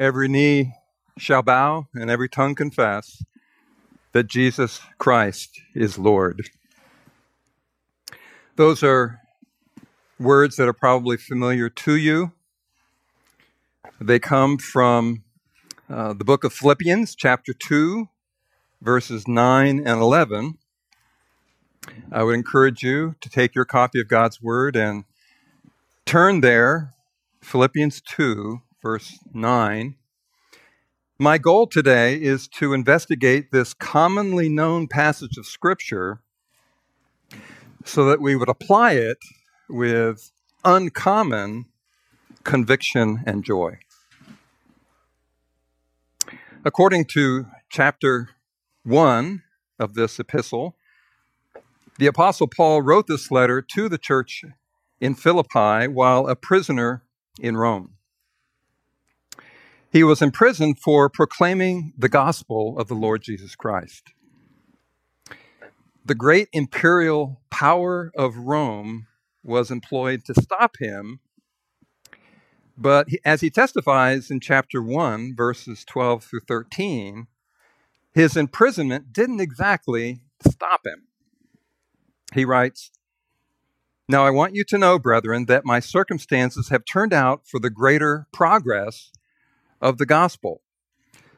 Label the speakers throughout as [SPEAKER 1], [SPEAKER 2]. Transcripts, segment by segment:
[SPEAKER 1] every knee shall bow and every tongue confess that Jesus Christ is Lord. Those are words that are probably familiar to you. They come from uh, the book of Philippians, chapter 2, verses 9 and 11. I would encourage you to take your copy of God's Word and turn there, Philippians 2, verse 9. My goal today is to investigate this commonly known passage of Scripture so that we would apply it with uncommon conviction and joy. According to chapter 1 of this epistle, the Apostle Paul wrote this letter to the church in Philippi while a prisoner in Rome. He was imprisoned for proclaiming the gospel of the Lord Jesus Christ. The great imperial power of Rome was employed to stop him, but as he testifies in chapter 1, verses 12 through 13, his imprisonment didn't exactly stop him. He writes, Now I want you to know, brethren, that my circumstances have turned out for the greater progress of the gospel,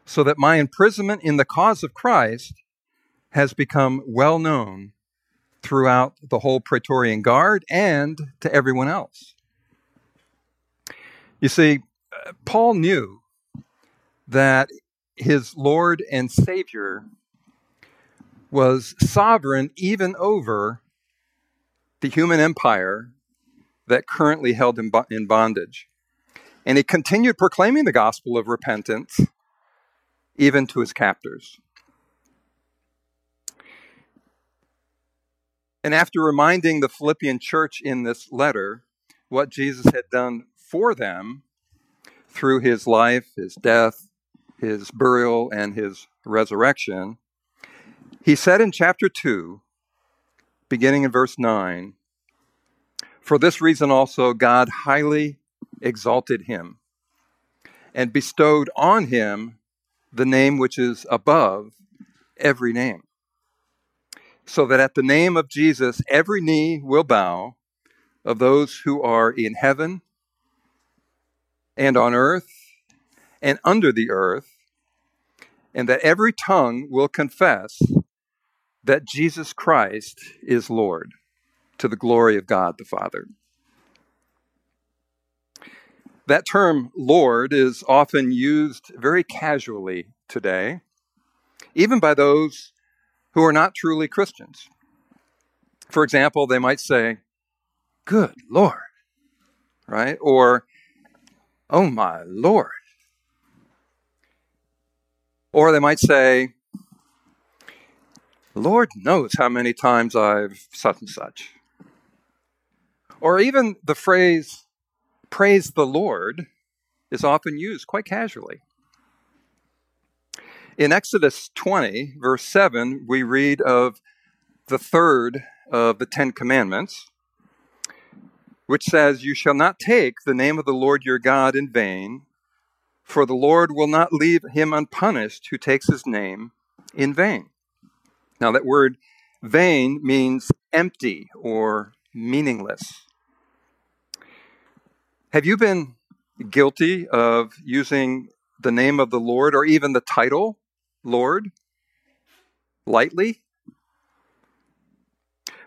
[SPEAKER 1] so that my imprisonment in the cause of Christ has become well known throughout the whole Praetorian Guard and to everyone else. You see, uh, Paul knew that his Lord and Savior was sovereign even over the human empire that currently held him in bondage. And he continued proclaiming the gospel of repentance even to his captors. And after reminding the Philippian church in this letter what Jesus had done for them through his life, his death, his burial, and his resurrection, he said in chapter 2, beginning in verse 9, For this reason also God highly exalted him and bestowed on him the name which is above every name, so that at the name of Jesus every knee will bow of those who are in heaven and on earth and under the earth, and that every tongue will confess that Jesus Christ is Lord to the glory of God the Father. That term Lord is often used very casually today, even by those who are not truly Christians. For example, they might say, Good Lord, right? Or, Oh my Lord. Or they might say, Lord knows how many times I've such and such. Or even the phrase, praise the Lord, is often used quite casually. In Exodus 20, verse 7, we read of the third of the Ten Commandments, which says, You shall not take the name of the Lord your God in vain, for the Lord will not leave him unpunished who takes his name in vain. Now, that word vain means empty or meaningless. Have you been guilty of using the name of the Lord or even the title Lord lightly?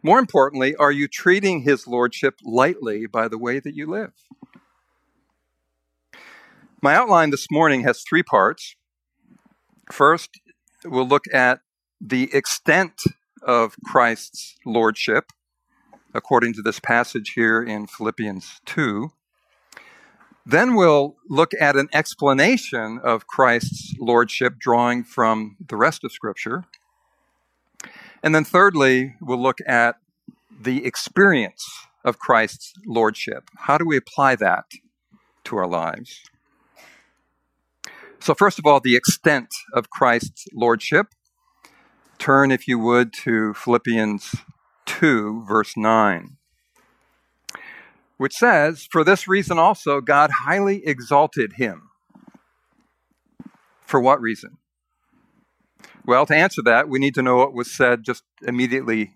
[SPEAKER 1] More importantly, are you treating his lordship lightly by the way that you live? My outline this morning has three parts. First, we'll look at the extent of Christ's lordship, according to this passage here in Philippians 2. Then we'll look at an explanation of Christ's lordship drawing from the rest of Scripture. And then thirdly, we'll look at the experience of Christ's lordship. How do we apply that to our lives? So, first of all, the extent of Christ's lordship. Turn, if you would, to Philippians 2, verse 9, which says, For this reason also God highly exalted him For what reason? Well, to answer that, we need to know what was said just immediately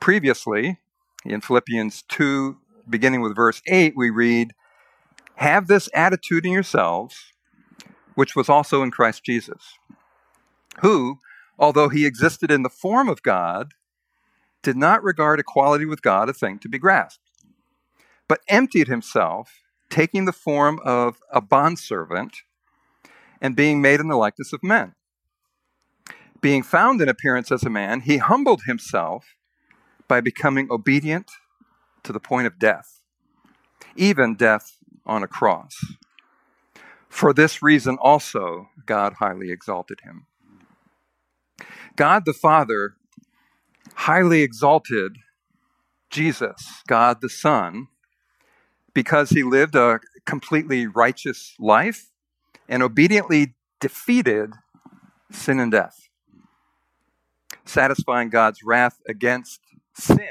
[SPEAKER 1] previously. In Philippians 2, beginning with verse 8, we read, Have this attitude in yourselves, which was also in Christ Jesus, who, although he existed in the form of God, did not regard equality with God a thing to be grasped, but emptied himself, taking the form of a bondservant and being made in the likeness of men. Being found in appearance as a man, he humbled himself by becoming obedient to the point of death, even death on a cross. For this reason also, God highly exalted him. God the Father highly exalted Jesus, God the Son, because he lived a completely righteous life and obediently defeated sin and death, satisfying God's wrath against sin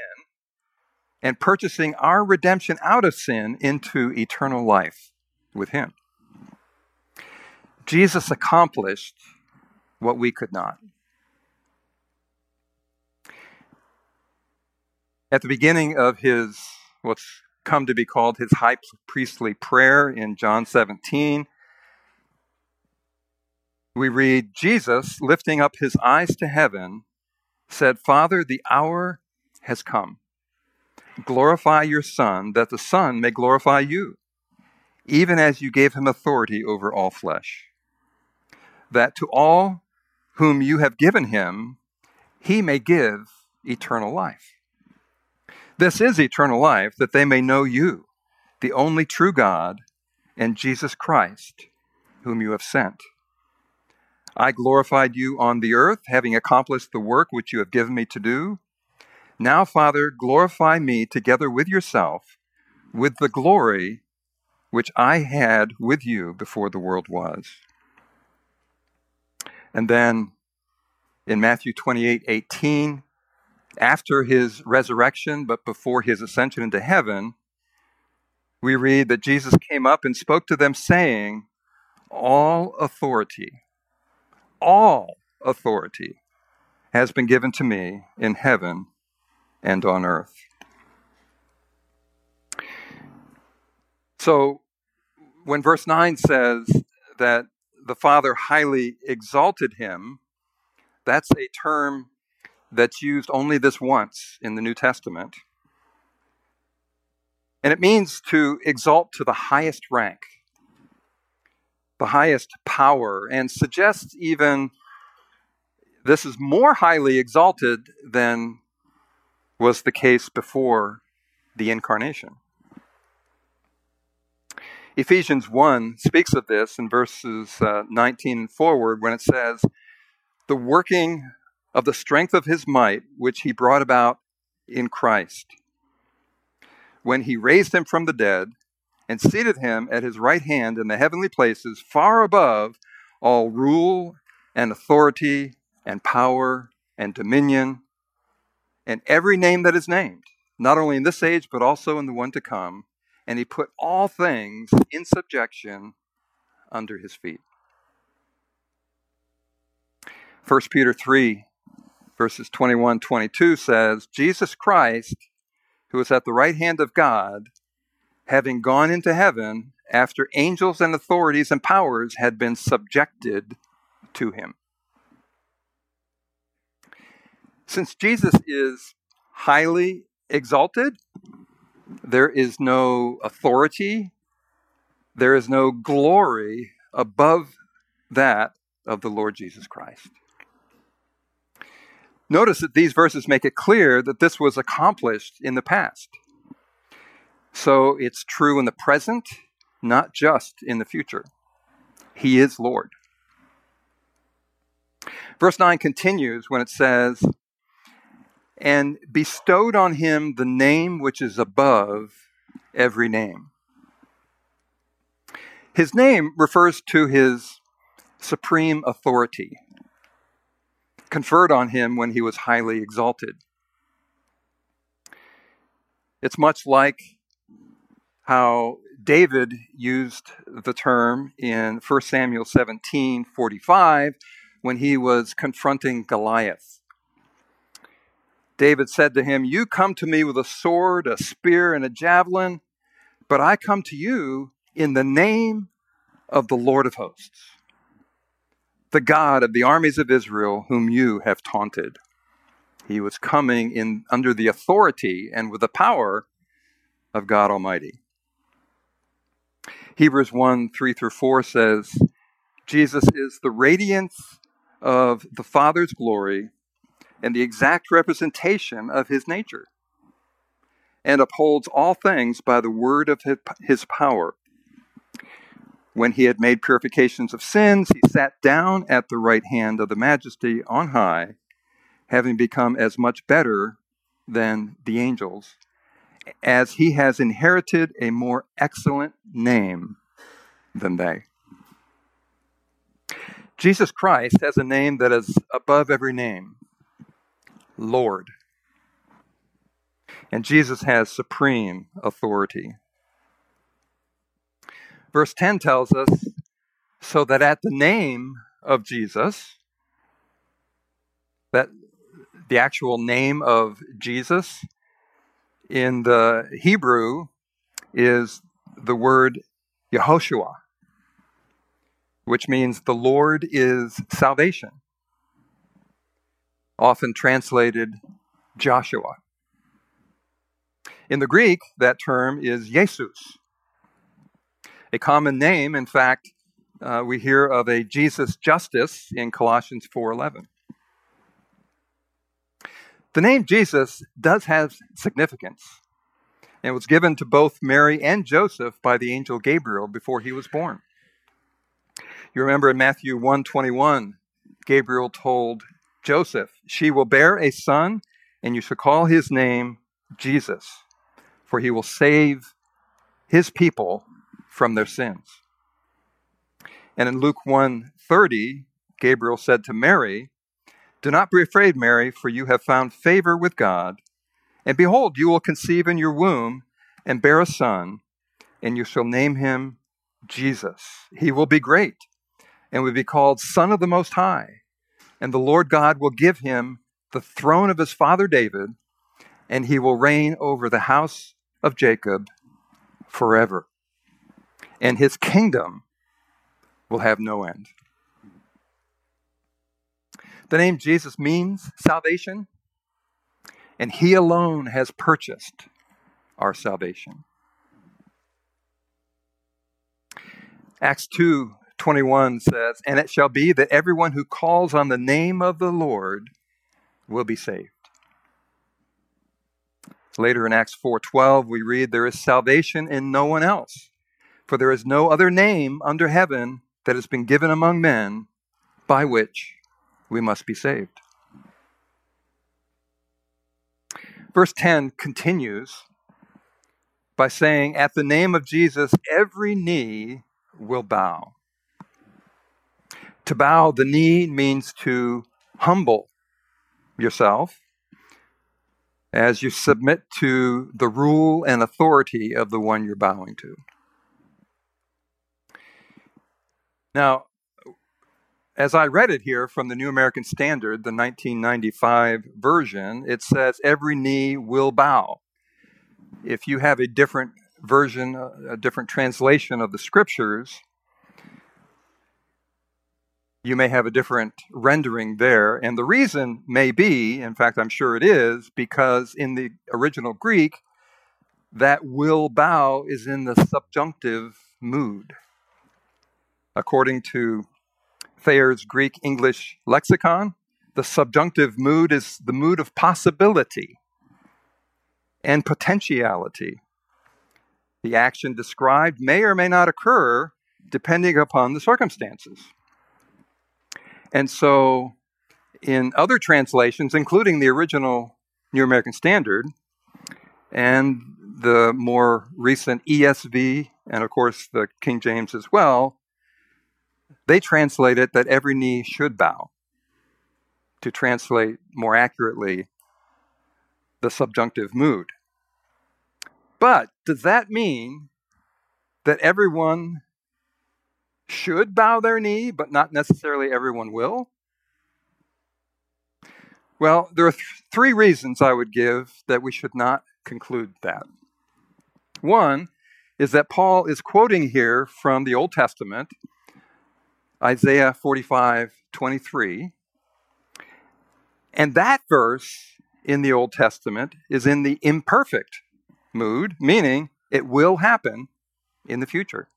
[SPEAKER 1] and purchasing our redemption out of sin into eternal life with him. Jesus accomplished what we could not. At the beginning of his, what's come to be called his high priestly prayer in John 17, we read, Jesus, lifting up his eyes to heaven, said, Father, the hour has come. Glorify your Son, that the Son may glorify you, even as you gave him authority over all flesh. That to all whom you have given him, he may give eternal life. This is eternal life, that they may know you, the only true God, and Jesus Christ, whom you have sent. I glorified you on the earth, having accomplished the work which you have given me to do. Now, Father, glorify me together with yourself, with the glory which I had with you before the world was. And then in Matthew 28 18, after his resurrection, but before his ascension into heaven, we read that Jesus came up and spoke to them, saying, All authority, all authority has been given to me in heaven and on earth. So, when verse 9 says that the Father highly exalted him, that's a term that's used only this once in the New Testament. And it means to exalt to the highest rank, the highest power, and suggests even this is more highly exalted than was the case before the incarnation. Ephesians 1 speaks of this in verses uh, 19 and forward when it says, The working of the strength of his might, which he brought about in Christ, when he raised him from the dead and seated him at his right hand in the heavenly places, far above all rule and authority and power and dominion and every name that is named, not only in this age, but also in the one to come. And he put all things in subjection under his feet. 1 Peter 3 verses 21 22 says, Jesus Christ, who is at the right hand of God, having gone into heaven after angels and authorities and powers had been subjected to him. Since Jesus is highly exalted, there is no authority, there is no glory above that of the Lord Jesus Christ. Notice that these verses make it clear that this was accomplished in the past. So it's true in the present, not just in the future. He is Lord. Verse 9 continues when it says, And bestowed on him the name which is above every name. His name refers to his supreme authority conferred on him when he was highly exalted. It's much like how David used the term in 1 Samuel 17 45 when he was confronting Goliath. David said to him, You come to me with a sword, a spear, and a javelin, but I come to you in the name of the Lord of hosts, the God of the armies of Israel, whom you have taunted. He was coming in under the authority and with the power of God Almighty. Hebrews 1 3 through 4 says, Jesus is the radiance of the Father's glory and the exact representation of his nature, and upholds all things by the word of his power. When he had made purifications of sins, he sat down at the right hand of the majesty on high having become as much better than the angels, as he has inherited a more excellent name than they. Jesus Christ has a name that is above every name Lord. And Jesus has supreme authority. Verse 10 tells us so that at the name of Jesus, that the actual name of Jesus in the Hebrew is the word Yehoshua, which means the Lord is salvation, often translated Joshua. In the Greek, that term is Jesus. A common name, in fact, uh, we hear of a Jesus Justus in Colossians 4:11. The name Jesus does have significance and was given to both Mary and Joseph by the angel Gabriel before he was born. You remember in Matthew 121, Gabriel told Joseph, She will bear a son, and you shall call his name Jesus, for he will save his people from their sins. And in Luke 1:30, Gabriel said to Mary, do not be afraid, Mary, for you have found favor with God. And behold, you will conceive in your womb and bear a son, and you shall name him Jesus. He will be great and will be called Son of the Most High. And the Lord God will give him the throne of his father David, and he will reign over the house of Jacob forever. And his kingdom will have no end. The name Jesus means salvation, and He alone has purchased our salvation. Acts 2 21 says, And it shall be that everyone who calls on the name of the Lord will be saved. Later in Acts 4:12 we read there is salvation in no one else for there is no other name under heaven that has been given among men by which we must be saved. Verse 10 continues by saying, At the name of Jesus, every knee will bow. To bow the knee means to humble yourself as you submit to the rule and authority of the one you're bowing to. Now, as I read it here from the New American Standard, the 1995 version, it says, Every knee will bow. If you have a different version, a different translation of the scriptures, you may have a different rendering there. And the reason may be, in fact, I'm sure it is, because in the original Greek, that will bow is in the subjunctive mood. According to Thayer's Greek English lexicon, the subjunctive mood is the mood of possibility and potentiality. The action described may or may not occur depending upon the circumstances. And so, in other translations, including the original New American Standard and the more recent ESV, and of course the King James as well, they translate it that every knee should bow, to translate more accurately the subjunctive mood. But does that mean that everyone should bow their knee, but not necessarily everyone will? Well, there are th- three reasons I would give that we should not conclude that. One is that Paul is quoting here from the Old Testament, Isaiah 45 23. And that verse in the Old Testament is in the imperfect mood, meaning it will happen in the future.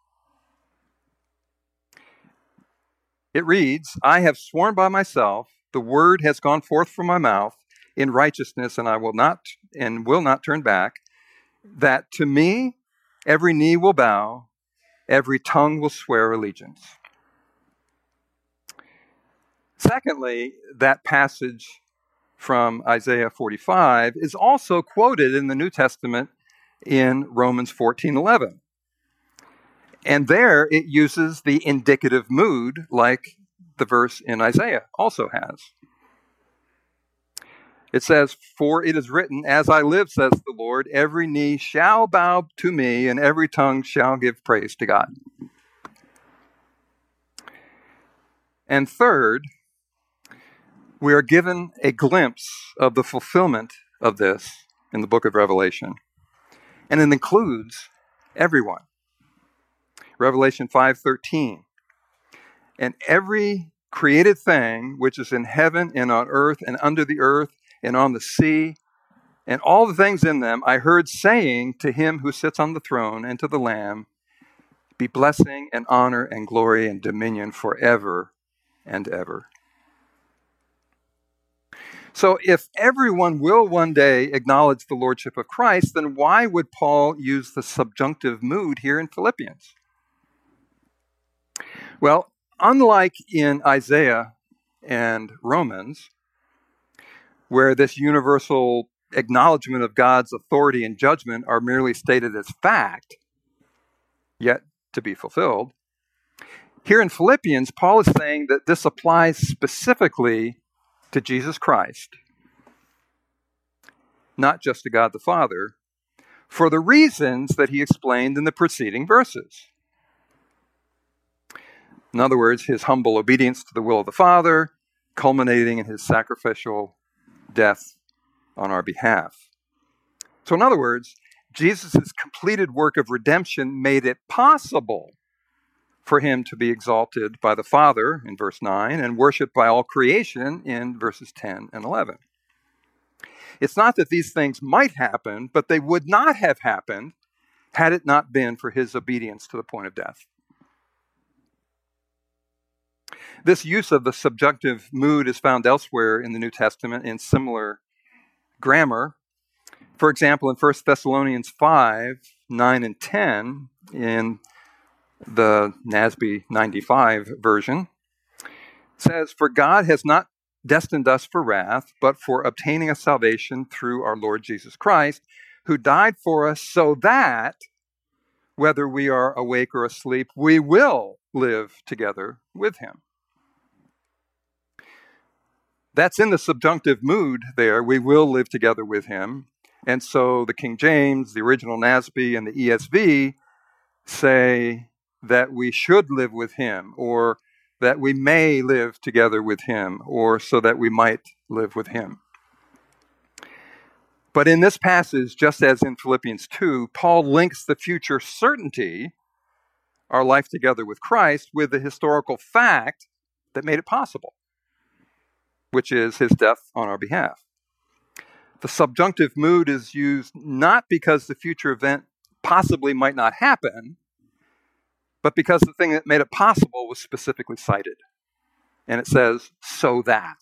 [SPEAKER 1] It reads, I have sworn by myself, the word has gone forth from my mouth in righteousness, and I will not and will not turn back, that to me every knee will bow, every tongue will swear allegiance. Secondly, that passage from Isaiah 45 is also quoted in the New Testament in Romans 14:11. And there it uses the indicative mood like the verse in Isaiah also has. It says, For it is written, As I live, says the Lord, every knee shall bow to me, and every tongue shall give praise to God. And third, we are given a glimpse of the fulfillment of this in the book of Revelation. And it includes everyone. Revelation 5:13. And every created thing which is in heaven and on earth and under the earth and on the sea and all the things in them I heard saying to him who sits on the throne and to the lamb be blessing and honor and glory and dominion forever and ever. So, if everyone will one day acknowledge the lordship of Christ, then why would Paul use the subjunctive mood here in Philippians? Well, unlike in Isaiah and Romans, where this universal acknowledgement of God's authority and judgment are merely stated as fact, yet to be fulfilled, here in Philippians, Paul is saying that this applies specifically to Jesus Christ, not just to God the Father, for the reasons that he explained in the preceding verses. In other words, his humble obedience to the will of the Father, culminating in his sacrificial death on our behalf. So, in other words, Jesus' completed work of redemption made it possible for him to be exalted by the Father in verse 9 and worshiped by all creation in verses 10 and 11. It's not that these things might happen, but they would not have happened had it not been for his obedience to the point of death. This use of the subjunctive mood is found elsewhere in the New Testament in similar grammar. For example, in 1 Thessalonians 5 9 and 10, in the NASB 95 version, says, For God has not destined us for wrath, but for obtaining a salvation through our Lord Jesus Christ, who died for us so that, whether we are awake or asleep, we will live together with him. That's in the subjunctive mood there. We will live together with him. And so the King James, the original NASB, and the ESV say that we should live with him, or that we may live together with him, or so that we might live with him. But in this passage, just as in Philippians 2, Paul links the future certainty, our life together with Christ, with the historical fact that made it possible, which is his death on our behalf. The subjunctive mood is used not because the future event possibly might not happen, but because the thing that made it possible was specifically cited. And it says, so that.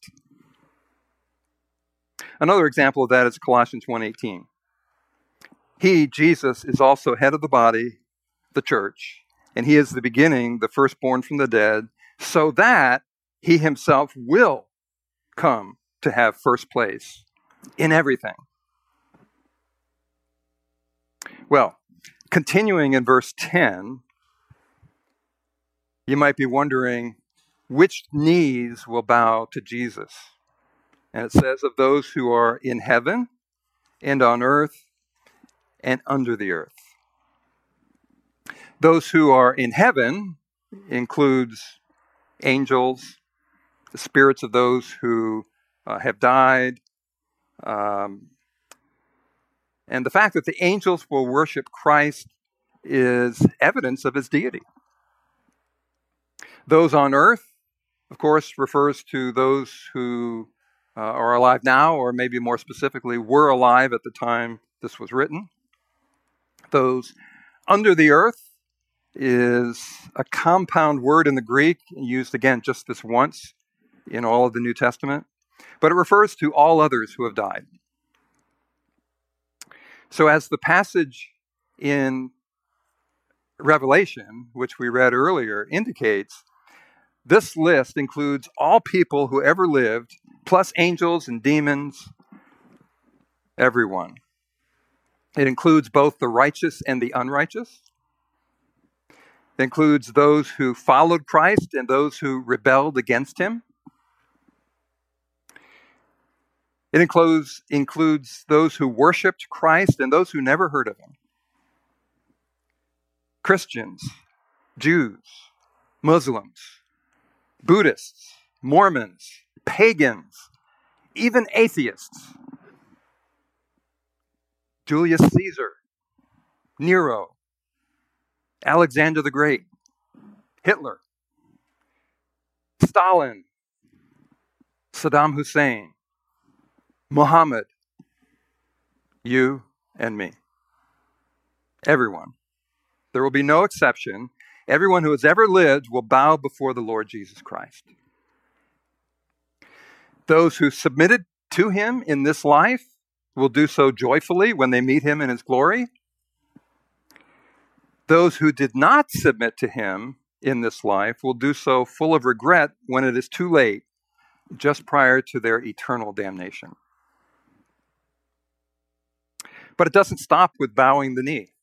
[SPEAKER 1] Another example of that is Colossians 1:18. He, Jesus, is also head of the body, the church, and he is the beginning, the firstborn from the dead, so that he himself will come to have first place in everything. Well, continuing in verse 10, you might be wondering which knees will bow to Jesus. And it says, of those who are in heaven and on earth and under the earth. Those who are in heaven includes angels, the spirits of those who uh, have died, um, and the fact that the angels will worship Christ is evidence of his deity. Those on earth, of course, refers to those who uh, are alive now, or maybe more specifically, were alive at the time this was written. Those under the earth is a compound word in the Greek, used again just this once in all of the New Testament, but it refers to all others who have died. So, as the passage in Revelation, which we read earlier, indicates, this list includes all people who ever lived, plus angels and demons, everyone. It includes both the righteous and the unrighteous. It includes those who followed Christ and those who rebelled against him. It includes, includes those who worshiped Christ and those who never heard of him. Christians, Jews, Muslims, Buddhists, Mormons, pagans, even atheists. Julius Caesar, Nero, Alexander the Great, Hitler, Stalin, Saddam Hussein, Muhammad, you and me. Everyone. There will be no exception. Everyone who has ever lived will bow before the Lord Jesus Christ. Those who submitted to him in this life will do so joyfully when they meet him in his glory. Those who did not submit to him in this life will do so full of regret when it is too late, just prior to their eternal damnation. But it doesn't stop with bowing the knee.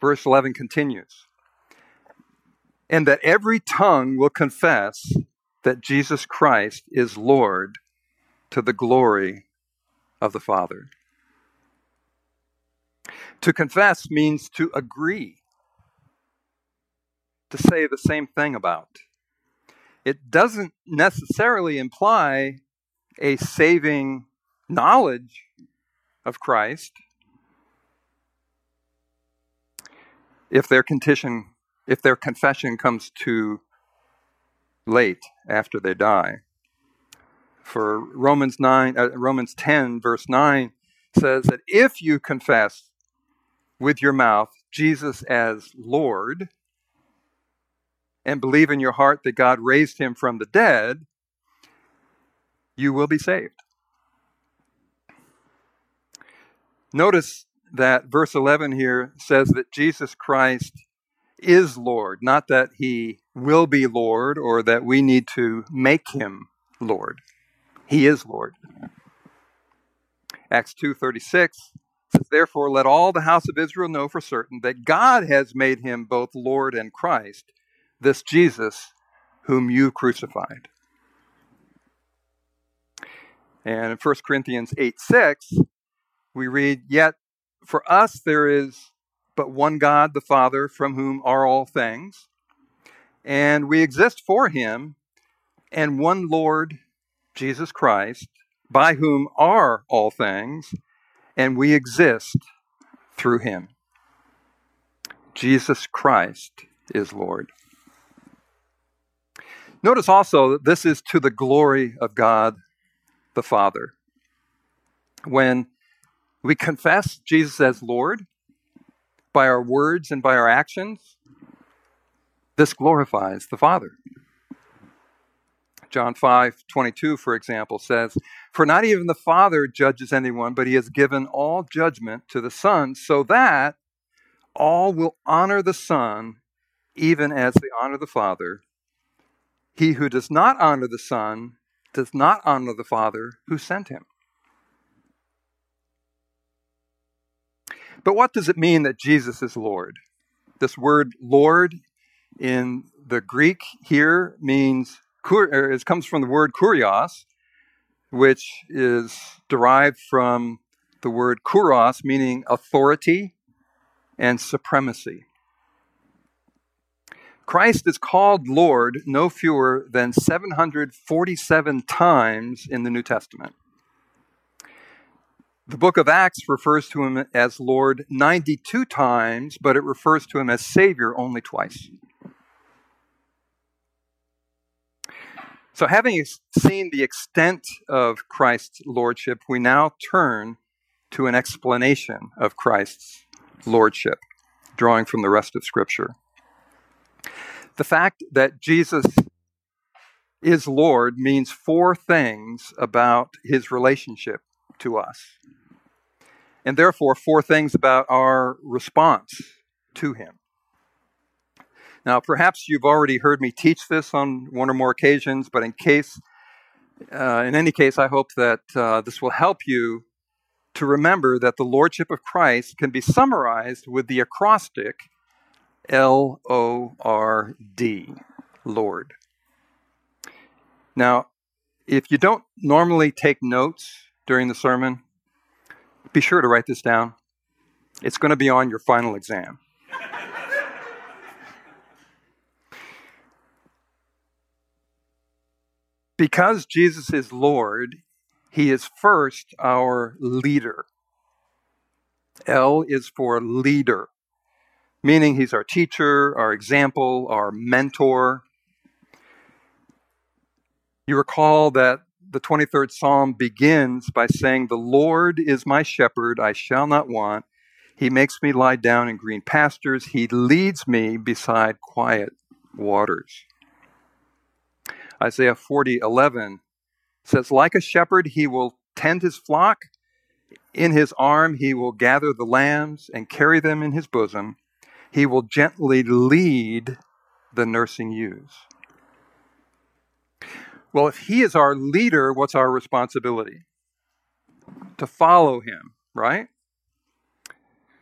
[SPEAKER 1] Verse 11 continues And that every tongue will confess that Jesus Christ is Lord to the glory of the Father. To confess means to agree to say the same thing about. It doesn't necessarily imply a saving knowledge of Christ if their condition, if their confession comes too late after they die. For Romans 9 uh, Romans 10 verse 9 says that if you confess with your mouth Jesus as Lord and believe in your heart that God raised him from the dead, you will be saved. Notice that verse 11 here says that Jesus Christ is Lord, not that he will be Lord or that we need to make him Lord. He is Lord. Acts 2:36 says therefore let all the house of Israel know for certain that God has made him both Lord and Christ this Jesus whom you crucified. And in 1 Corinthians 8 6, we read, Yet for us there is but one God, the Father, from whom are all things, and we exist for him, and one Lord, Jesus Christ, by whom are all things, and we exist through him. Jesus Christ is Lord. Notice also that this is to the glory of God the Father. When we confess Jesus as Lord by our words and by our actions, this glorifies the Father. John 5 22, for example, says, For not even the Father judges anyone, but he has given all judgment to the Son, so that all will honor the Son, even as they honor the Father. He who does not honor the Son does not honor the Father who sent him. But what does it mean that Jesus is Lord? This word Lord in the Greek here means, it comes from the word kurios, which is derived from the word kuros, meaning authority and supremacy. Christ is called Lord no fewer than 747 times in the New Testament. The book of Acts refers to him as Lord 92 times, but it refers to him as Savior only twice. So, having seen the extent of Christ's lordship, we now turn to an explanation of Christ's lordship, drawing from the rest of Scripture. The fact that Jesus is Lord means four things about his relationship to us and therefore four things about our response to him. Now, perhaps you've already heard me teach this on one or more occasions, but in case, uh, in any case, I hope that uh, this will help you to remember that the Lordship of Christ can be summarized with the acrostic L O R D, Lord. Now, if you don't normally take notes during the sermon, be sure to write this down. It's going to be on your final exam. because Jesus is Lord, he is first our leader. L is for leader, meaning he's our teacher, our example, our mentor. You recall that the 23rd Psalm begins by saying, The Lord is my shepherd, I shall not want. He makes me lie down in green pastures. He leads me beside quiet waters. Isaiah 40, 11 says, Like a shepherd, he will tend his flock. In his arm, he will gather the lambs and carry them in his bosom. He will gently lead the nursing ewes. Well, if he is our leader, what's our responsibility? To follow him, right?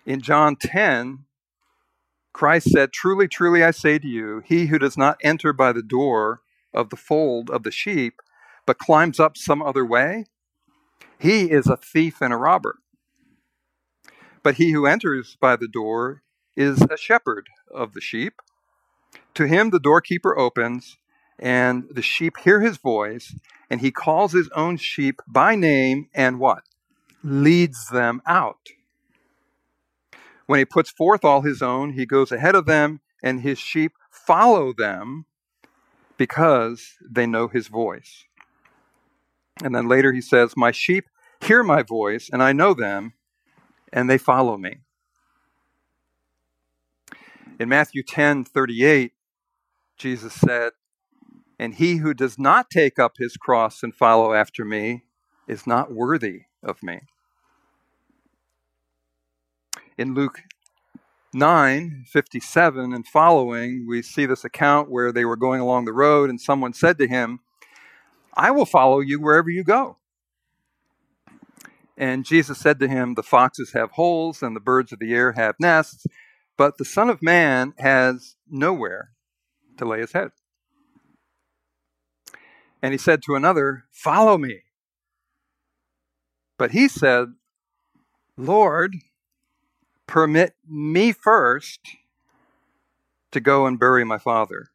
[SPEAKER 1] In John 10, Christ said, Truly, truly, I say to you, he who does not enter by the door of the fold of the sheep, but climbs up some other way, he is a thief and a robber. But he who enters by the door is a shepherd of the sheep. To him the doorkeeper opens, and the sheep hear his voice, and he calls his own sheep by name and what? Leads them out. When he puts forth all his own, he goes ahead of them, and his sheep follow them because they know his voice. And then later he says, My sheep hear my voice, and I know them, and they follow me. In Matthew 10 38, Jesus said, and he who does not take up his cross and follow after me is not worthy of me. In Luke 9 57 and following, we see this account where they were going along the road and someone said to him, I will follow you wherever you go. And Jesus said to him, The foxes have holes and the birds of the air have nests, but the Son of Man has nowhere to lay his head. And he said to another, Follow me. But he said, Lord, permit me first to go and bury my father.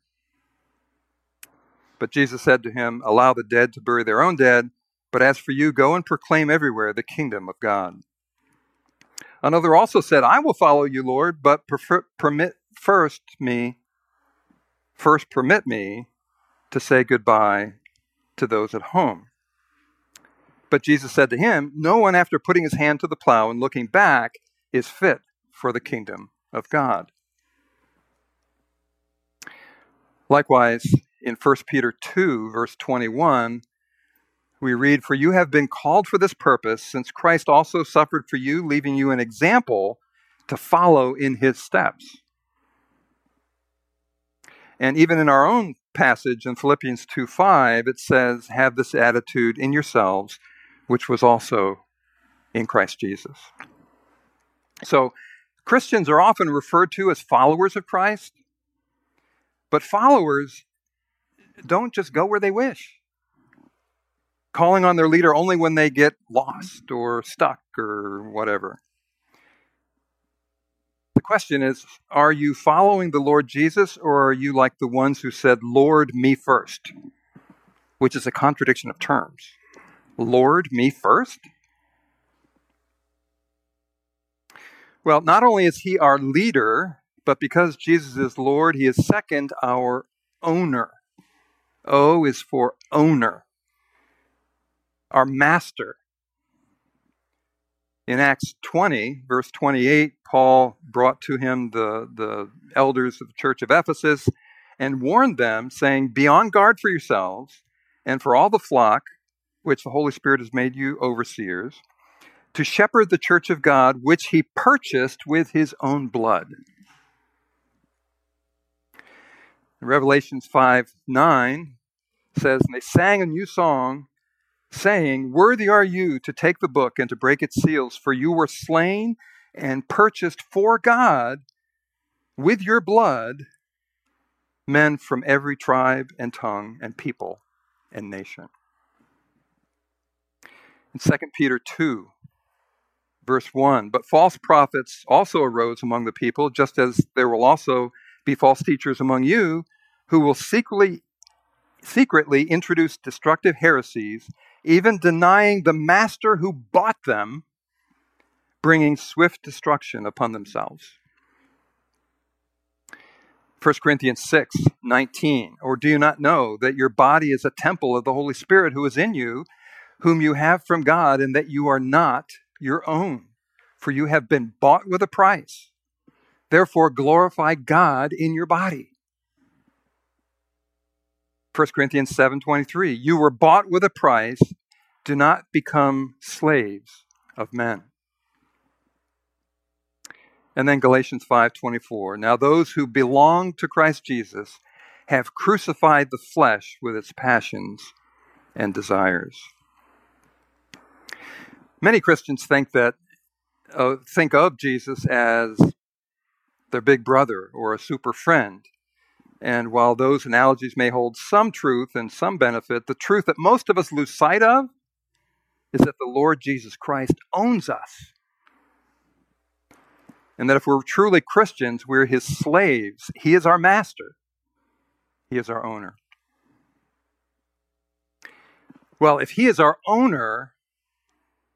[SPEAKER 1] But Jesus said to him, Allow the dead to bury their own dead, but as for you, go and proclaim everywhere the kingdom of God. Another also said, I will follow you, Lord, but prefer, permit first me, first permit me to say goodbye to those at home. But Jesus said to him, No one, after putting his hand to the plow and looking back, is fit for the kingdom of God. Likewise, in 1 Peter 2, verse 21, we read, For you have been called for this purpose, since Christ also suffered for you, leaving you an example to follow in his steps. And even in our own passage in Philippians 2 5, it says, Have this attitude in yourselves, which was also in Christ Jesus. So, Christians are often referred to as followers of Christ, but followers don't just go where they wish, calling on their leader only when they get lost or stuck or whatever. The question is Are you following the Lord Jesus, or are you like the ones who said, Lord, me first? Which is a contradiction of terms. Lord, me first? Well, not only is he our leader, but because Jesus is Lord, he is second, our owner. O is for owner, our master. In Acts 20, verse 28, Paul brought to him the, the elders of the church of Ephesus and warned them, saying, Be on guard for yourselves and for all the flock which the Holy Spirit has made you overseers, to shepherd the church of God, which he purchased with his own blood. Revelations 5 9 says, And they sang a new song, saying, Worthy are you to take the book and to break its seals, for you were slain and purchased for God with your blood men from every tribe and tongue and people and nation. In 2 Peter 2, verse 1, but false prophets also arose among the people, just as there will also be false teachers among you who will secretly, secretly introduce destructive heresies, even denying the master who bought them, bringing swift destruction upon themselves. 1 Corinthians 6 19. Or do you not know that your body is a temple of the Holy Spirit who is in you, whom you have from God, and that you are not your own? For you have been bought with a price. Therefore, glorify God in your body. 1 Corinthians 7:23 You were bought with a price. Do not become slaves of men. And then Galatians 5:24 Now those who belong to Christ Jesus have crucified the flesh with its passions and desires. Many Christians think that uh, think of Jesus as their big brother or a super friend and while those analogies may hold some truth and some benefit, the truth that most of us lose sight of is that the Lord Jesus Christ owns us. And that if we're truly Christians, we're his slaves. He is our master, he is our owner. Well, if he is our owner,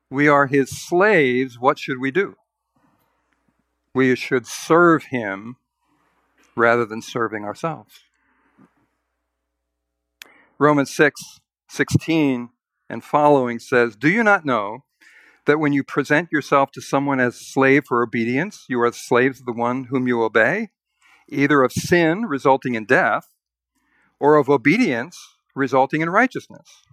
[SPEAKER 1] we are his slaves, what should we do? We should serve him rather than serving ourselves. Romans 6 16 and following says, Do you not know that when you present yourself to someone as slave for obedience, you are slaves of the one whom you obey, either of sin resulting in death, or of obedience resulting in righteousness?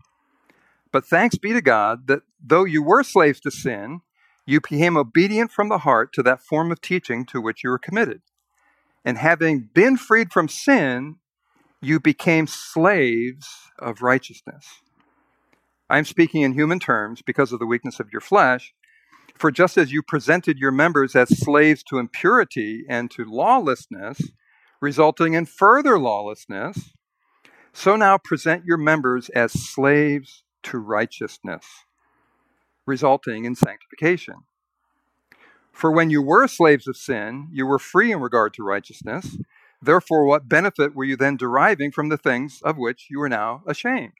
[SPEAKER 1] But thanks be to God that though you were slaves to sin, you became obedient from the heart to that form of teaching to which you were committed. And having been freed from sin, you became slaves of righteousness. I'm speaking in human terms because of the weakness of your flesh. For just as you presented your members as slaves to impurity and to lawlessness, resulting in further lawlessness, so now present your members as slaves to righteousness, resulting in sanctification. For when you were slaves of sin, you were free in regard to righteousness. Therefore, what benefit were you then deriving from the things of which you are now ashamed?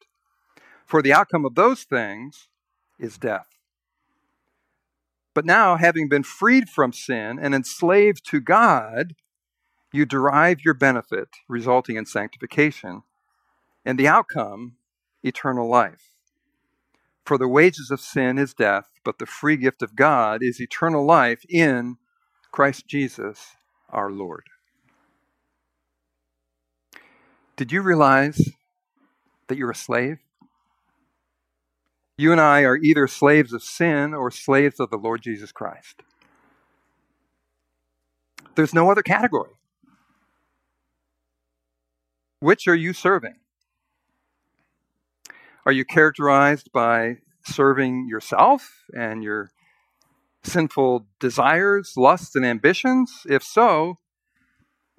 [SPEAKER 1] For the outcome of those things is death. But now, having been freed from sin and enslaved to God, you derive your benefit, resulting in sanctification, and the outcome, eternal life. For the wages of sin is death, but the free gift of God is eternal life in Christ Jesus our Lord. Did you realize that you're a slave? You and I are either slaves of sin or slaves of the Lord Jesus Christ. There's no other category. Which are you serving? Are you characterized by serving yourself and your sinful desires, lusts, and ambitions? If so,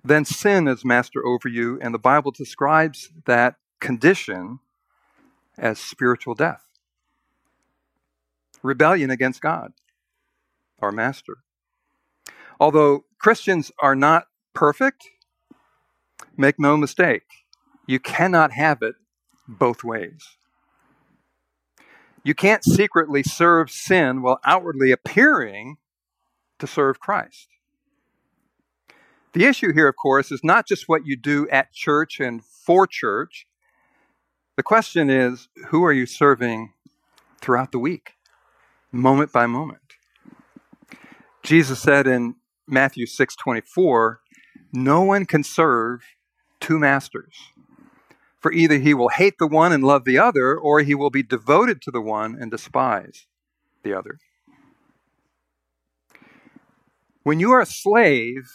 [SPEAKER 1] then sin is master over you, and the Bible describes that condition as spiritual death. Rebellion against God, our master. Although Christians are not perfect, make no mistake, you cannot have it both ways. You can't secretly serve sin while outwardly appearing to serve Christ. The issue here, of course, is not just what you do at church and for church. The question is who are you serving throughout the week, moment by moment? Jesus said in Matthew 6:24, "No one can serve two masters." For either he will hate the one and love the other, or he will be devoted to the one and despise the other. When you are a slave,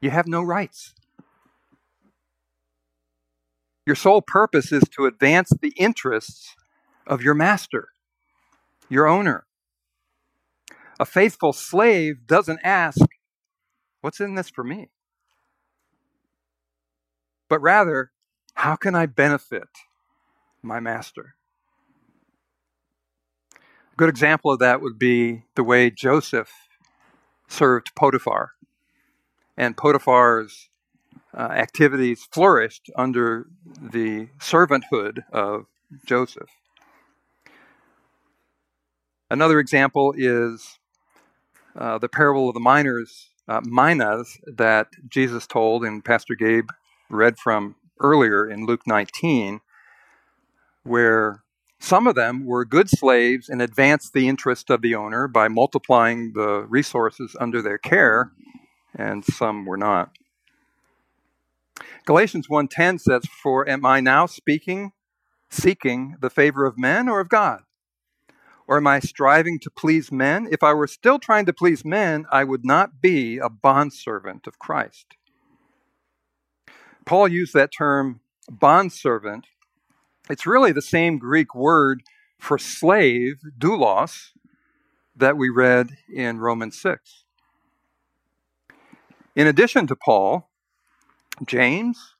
[SPEAKER 1] you have no rights. Your sole purpose is to advance the interests of your master, your owner. A faithful slave doesn't ask, What's in this for me? But rather, how can I benefit my master? A good example of that would be the way Joseph served Potiphar. And Potiphar's uh, activities flourished under the servanthood of Joseph. Another example is uh, the parable of the miners, uh, minas, that Jesus told and Pastor Gabe read from earlier in Luke 19, where some of them were good slaves and advanced the interest of the owner by multiplying the resources under their care, and some were not. Galatians 1:10 says, "For am I now speaking seeking the favor of men or of God? Or am I striving to please men? If I were still trying to please men, I would not be a bondservant of Christ." Paul used that term bondservant. It's really the same Greek word for slave, doulos, that we read in Romans 6. In addition to Paul, James,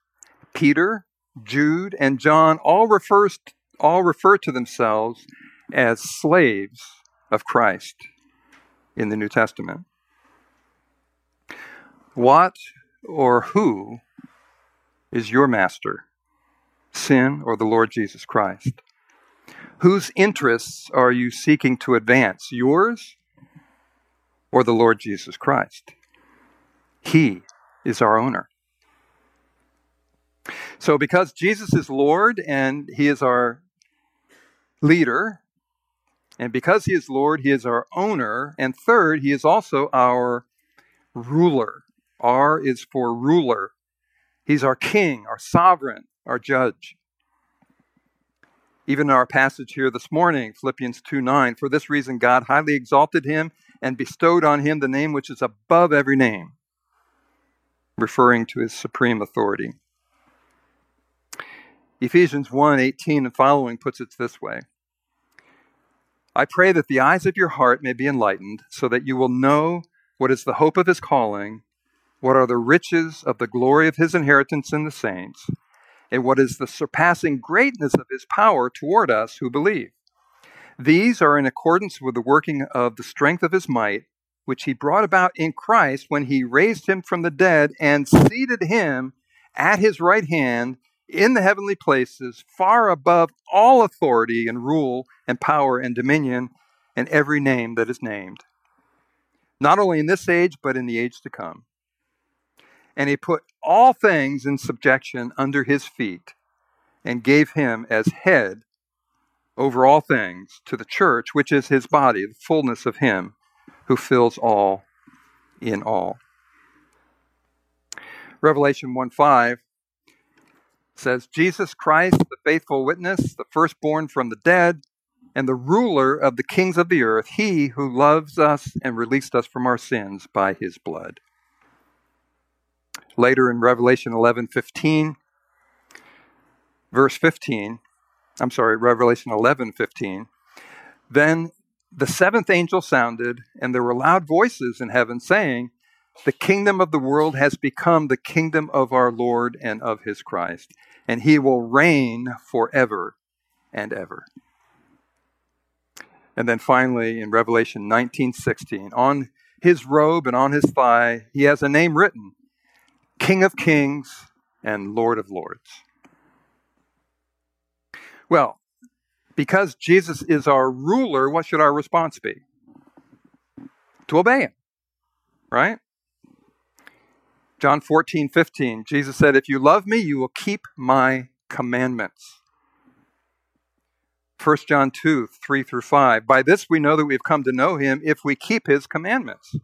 [SPEAKER 1] Peter, Jude, and John all refers all refer to themselves as slaves of Christ in the New Testament. What or who is your master, sin or the Lord Jesus Christ? Whose interests are you seeking to advance, yours or the Lord Jesus Christ? He is our owner. So, because Jesus is Lord and He is our leader, and because He is Lord, He is our owner, and third, He is also our ruler. R is for ruler. He's our king, our sovereign, our judge. Even in our passage here this morning, Philippians 2 9, for this reason God highly exalted him and bestowed on him the name which is above every name, referring to his supreme authority. Ephesians 1 18 and following puts it this way I pray that the eyes of your heart may be enlightened, so that you will know what is the hope of his calling what are the riches of the glory of his inheritance in the saints? And what is the surpassing greatness of his power toward us who believe? These are in accordance with the working of the strength of his might, which he brought about in Christ when he raised him from the dead and seated him at his right hand in the heavenly places, far above all authority and rule and power and dominion and every name that is named, not only in this age, but in the age to come and he put all things in subjection under his feet and gave him as head over all things to the church, which is his body, the fullness of him who fills all in all. Revelation 1 5 says, Jesus Christ, the faithful witness, the firstborn from the dead, and the ruler of the kings of the earth, he who loves us and released us from our sins by his blood. Later in Revelation 11 15, verse 15, I'm sorry, Revelation 11 15, then the seventh angel sounded, and there were loud voices in heaven saying, The kingdom of the world has become the kingdom of our Lord and of his Christ, and he will reign forever and ever. And then finally in Revelation 19:16, on his robe and on his thigh, he has a name written King of Kings and Lord of Lords. Well, because Jesus is our ruler, what should our response be? To obey him, right? John 14, 15, Jesus said, If you love me, you will keep my commandments. 1 John 2, 3 through 5. By this we know that we have come to know him if we keep his commandments.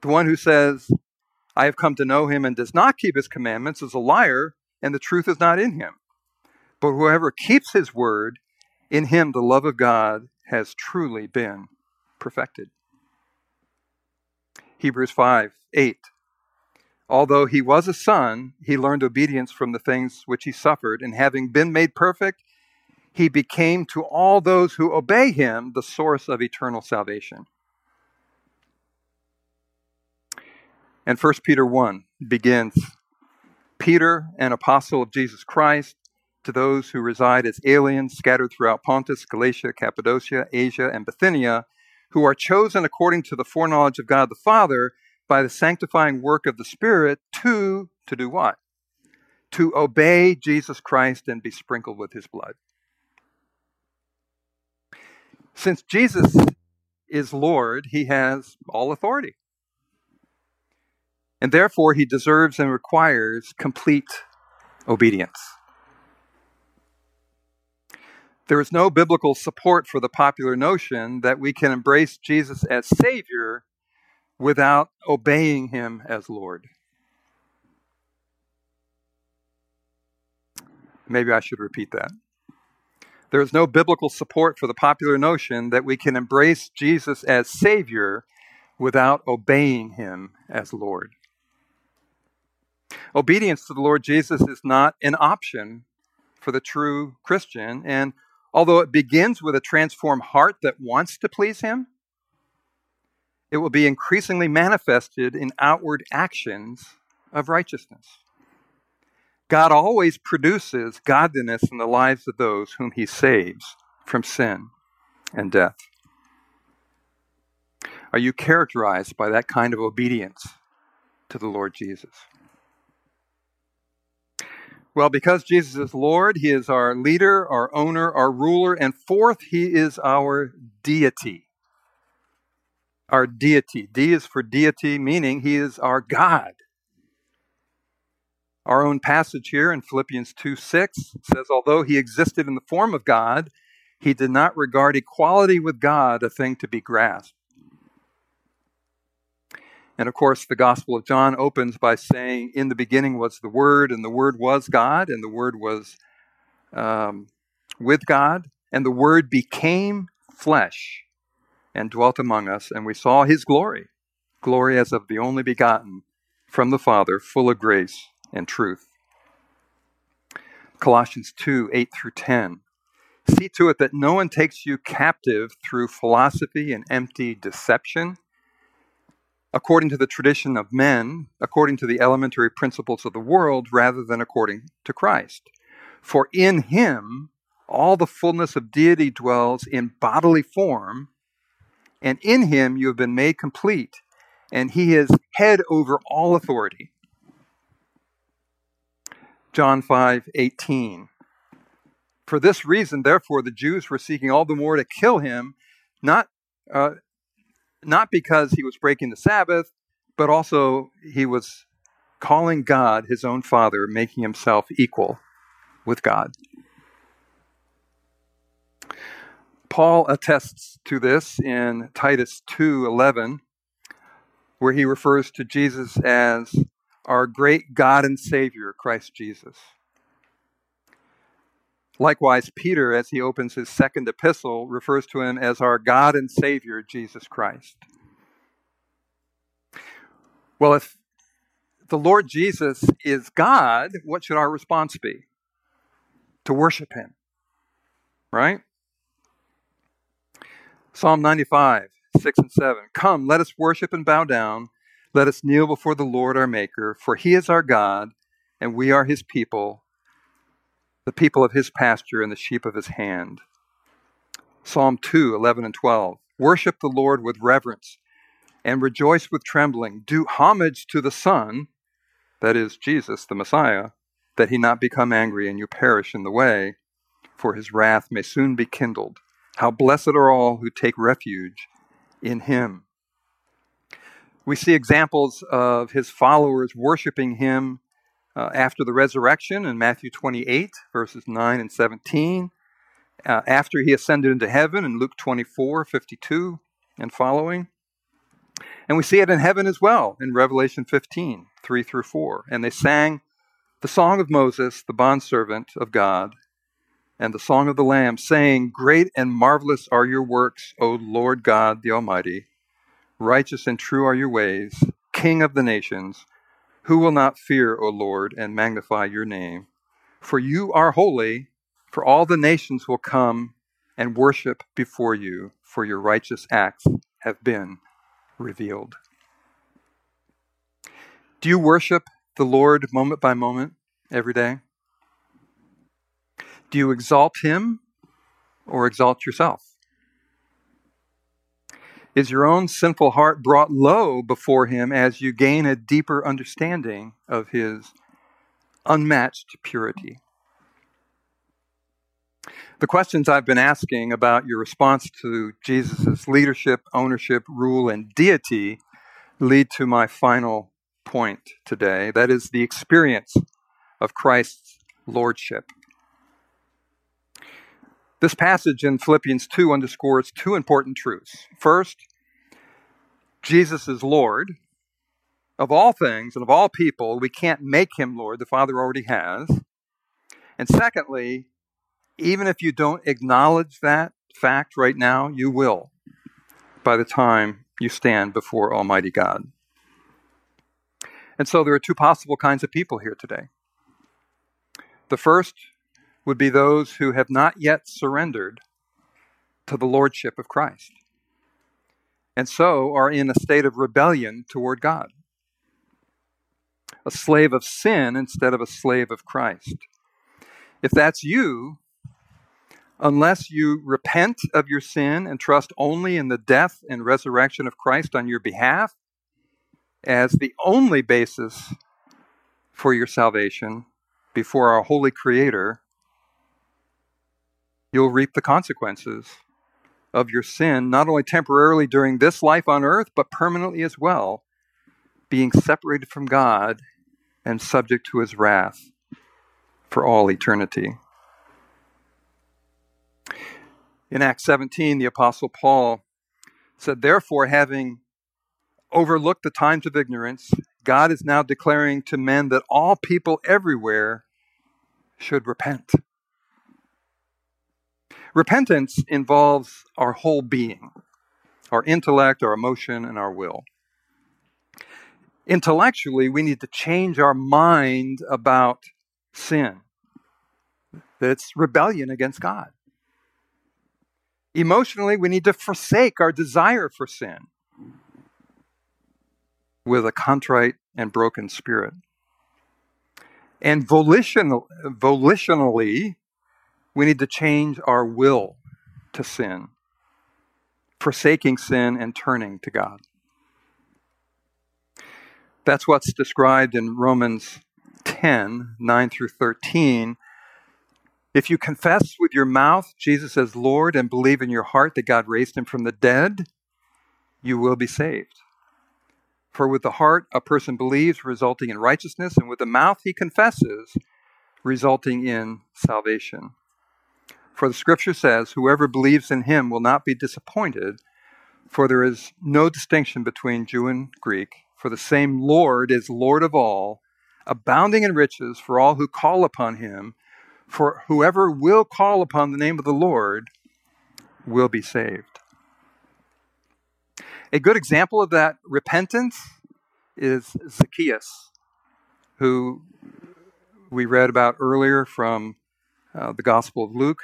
[SPEAKER 1] The one who says, I have come to know him and does not keep his commandments is a liar, and the truth is not in him. But whoever keeps his word, in him the love of God has truly been perfected. Hebrews 5, 8. Although he was a son, he learned obedience from the things which he suffered, and having been made perfect, he became to all those who obey him the source of eternal salvation. And 1 Peter 1 begins Peter, an apostle of Jesus Christ, to those who reside as aliens scattered throughout Pontus, Galatia, Cappadocia, Asia, and Bithynia, who are chosen according to the foreknowledge of God the Father by the sanctifying work of the Spirit to to do what? To obey Jesus Christ and be sprinkled with his blood. Since Jesus is Lord, he has all authority. And therefore, he deserves and requires complete obedience. There is no biblical support for the popular notion that we can embrace Jesus as Savior without obeying him as Lord. Maybe I should repeat that. There is no biblical support for the popular notion that we can embrace Jesus as Savior without obeying Him as Lord. Obedience to the Lord Jesus is not an option for the true Christian, and although it begins with a transformed heart that wants to please Him, it will be increasingly manifested in outward actions of righteousness. God always produces godliness in the lives of those whom he saves from sin and death. Are you characterized by that kind of obedience to the Lord Jesus? Well, because Jesus is Lord, He is our leader, our owner, our ruler, and fourth, He is our deity. Our deity. D is for deity, meaning He is our God. Our own passage here in Philippians 2 6 says, Although he existed in the form of God, he did not regard equality with God a thing to be grasped. And of course, the Gospel of John opens by saying, In the beginning was the Word, and the Word was God, and the Word was um, with God, and the Word became flesh and dwelt among us, and we saw his glory, glory as of the only begotten from the Father, full of grace and truth. Colossians 2 8 through 10. See to it that no one takes you captive through philosophy and empty deception, according to the tradition of men, according to the elementary principles of the world, rather than according to Christ. For in him all the fullness of deity dwells in bodily form, and in him you have been made complete, and he is head over all authority. John 5 18. For this reason, therefore, the Jews were seeking all the more to kill him, not, uh, not because he was breaking the Sabbath, but also he was calling God his own Father, making himself equal with God. Paul attests to this in Titus 2:11 where he refers to Jesus as our great God and Savior, Christ Jesus. Likewise, Peter, as he opens his second epistle, refers to him as our God and Savior, Jesus Christ. Well, if the Lord Jesus is God, what should our response be? To worship him, right? Psalm 95, 6 and 7. Come, let us worship and bow down. Let us kneel before the Lord our Maker, for he is our God, and we are his people, the people of his pasture and the sheep of his hand. Psalm 2, 11 and 12. Worship the Lord with reverence and rejoice with trembling. Do homage to the Son, that is, Jesus, the Messiah, that he not become angry and you perish in the way, for his wrath may soon be kindled. How blessed are all who take refuge in him. We see examples of his followers worshiping him uh, after the resurrection in Matthew 28, verses 9 and 17. Uh, after he ascended into heaven in Luke 24, 52 and following. And we see it in heaven as well in Revelation 15, 3 through 4. And they sang the song of Moses, the bondservant of God, and the song of the Lamb, saying, Great and marvelous are your works, O Lord God the Almighty. Righteous and true are your ways, King of the nations. Who will not fear, O Lord, and magnify your name? For you are holy, for all the nations will come and worship before you, for your righteous acts have been revealed. Do you worship the Lord moment by moment every day? Do you exalt Him or exalt yourself? Is your own sinful heart brought low before Him as you gain a deeper understanding of His unmatched purity? The questions I've been asking about your response to Jesus' leadership, ownership, rule, and deity lead to my final point today. That is the experience of Christ's lordship. This passage in Philippians 2 underscores two important truths. First, Jesus is Lord of all things and of all people. We can't make him Lord, the Father already has. And secondly, even if you don't acknowledge that fact right now, you will by the time you stand before Almighty God. And so there are two possible kinds of people here today. The first would be those who have not yet surrendered to the Lordship of Christ, and so are in a state of rebellion toward God, a slave of sin instead of a slave of Christ. If that's you, unless you repent of your sin and trust only in the death and resurrection of Christ on your behalf as the only basis for your salvation before our holy Creator, you'll reap the consequences of your sin, not only temporarily during this life on earth, but permanently as well, being separated from God and subject to his wrath for all eternity. In Acts 17, the Apostle Paul said, Therefore, having overlooked the times of ignorance, God is now declaring to men that all people everywhere should repent. Repentance involves our whole being, our intellect, our emotion, and our will. Intellectually, we need to change our mind about sin, that it's rebellion against God. Emotionally, we need to forsake our desire for sin with a contrite and broken spirit. And volitional, volitionally, we need to change our will to sin, forsaking sin and turning to God. That's what's described in Romans 10 9 through 13 if you confess with your mouth Jesus as Lord and believe in your heart that God raised him from the dead, you will be saved. For with the heart a person believes, resulting in righteousness, and with the mouth he confesses, resulting in salvation. For the scripture says, Whoever believes in him will not be disappointed, for there is no distinction between Jew and Greek, for the same Lord is Lord of all, abounding in riches for all who call upon him. For whoever will call upon the name of the Lord will be saved. A good example of that repentance is Zacchaeus, who we read about earlier from uh, the Gospel of Luke.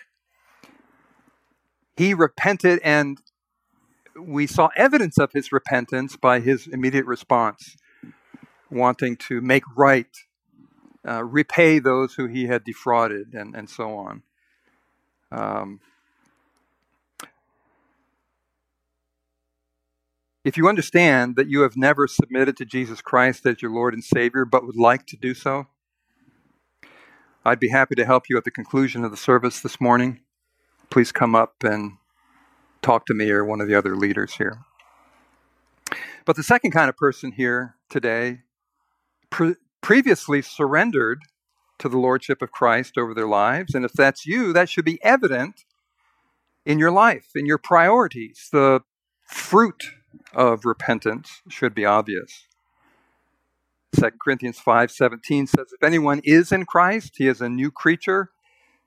[SPEAKER 1] He repented, and we saw evidence of his repentance by his immediate response, wanting to make right uh, repay those who he had defrauded, and, and so on. Um, If you understand that you have never submitted to Jesus Christ as your Lord and Savior, but would like to do so, I'd be happy to help you at the conclusion of the service this morning. Please come up and talk to me or one of the other leaders here. But the second kind of person here today pre- previously surrendered to the Lordship of Christ over their lives. And if that's you, that should be evident in your life, in your priorities. The fruit of repentance should be obvious. 2 Corinthians 5:17 says if anyone is in Christ he is a new creature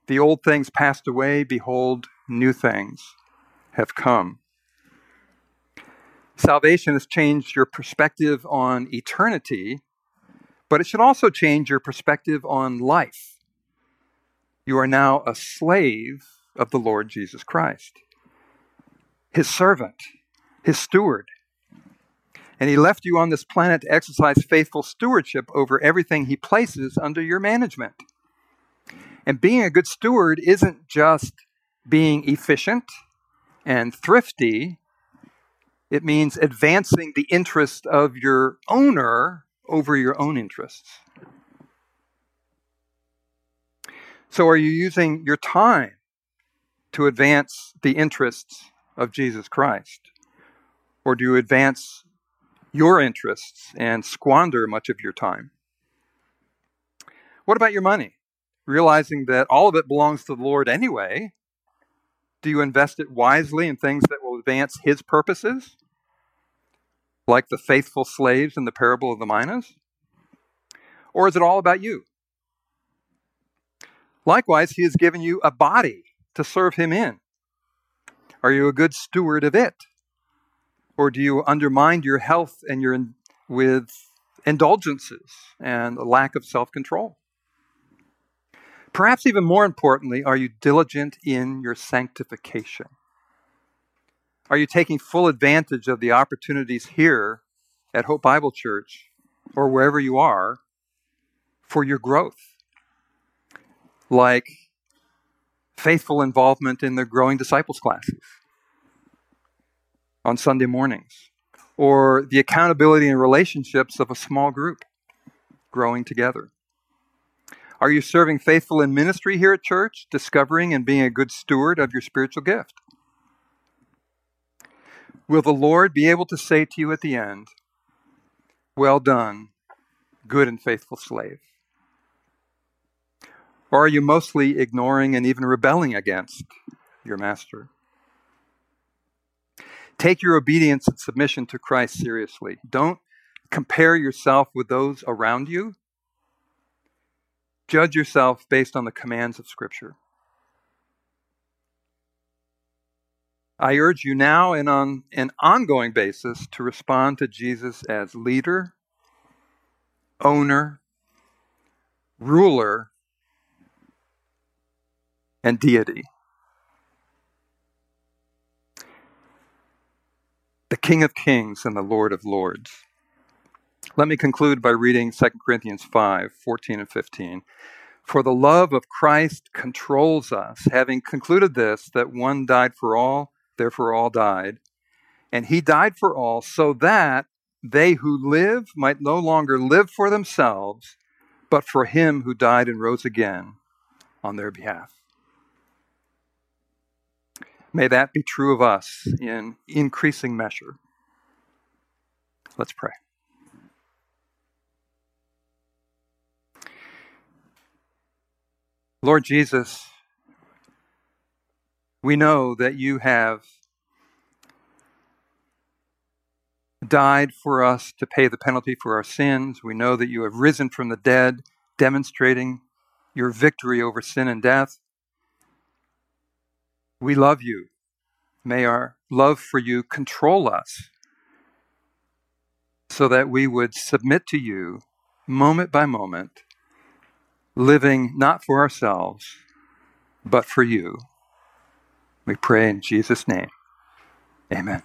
[SPEAKER 1] the old things passed away behold new things have come Salvation has changed your perspective on eternity but it should also change your perspective on life you are now a slave of the Lord Jesus Christ his servant his steward. And he left you on this planet to exercise faithful stewardship over everything he places under your management. And being a good steward isn't just being efficient and thrifty, it means advancing the interest of your owner over your own interests. So, are you using your time to advance the interests of Jesus Christ? Or do you advance your interests and squander much of your time? What about your money? Realizing that all of it belongs to the Lord anyway, do you invest it wisely in things that will advance His purposes? Like the faithful slaves in the parable of the minas? Or is it all about you? Likewise, He has given you a body to serve Him in. Are you a good steward of it? Or do you undermine your health and your with indulgences and a lack of self control? Perhaps even more importantly, are you diligent in your sanctification? Are you taking full advantage of the opportunities here at Hope Bible Church or wherever you are for your growth? Like faithful involvement in the growing disciples classes on Sunday mornings, or the accountability and relationships of a small group growing together? Are you serving faithful in ministry here at church, discovering and being a good steward of your spiritual gift? Will the Lord be able to say to you at the end, Well done, good and faithful slave? Or are you mostly ignoring and even rebelling against your master? Take your obedience and submission to Christ seriously. Don't compare yourself with those around you. Judge yourself based on the commands of Scripture. I urge you now and on an ongoing basis to respond to Jesus as leader, owner, ruler, and deity. the King of Kings and the Lord of Lords. Let me conclude by reading 2 Corinthians 5 14 and 15. For the love of Christ controls us, having concluded this, that one died for all, therefore all died. And he died for all, so that they who live might no longer live for themselves, but for him who died and rose again on their behalf. May that be true of us in increasing measure. Let's pray. Lord Jesus, we know that you have died for us to pay the penalty for our sins. We know that you have risen from the dead, demonstrating your victory over sin and death. We love you. May our love for you control us so that we would submit to you moment by moment, living not for ourselves, but for you. We pray in Jesus' name. Amen.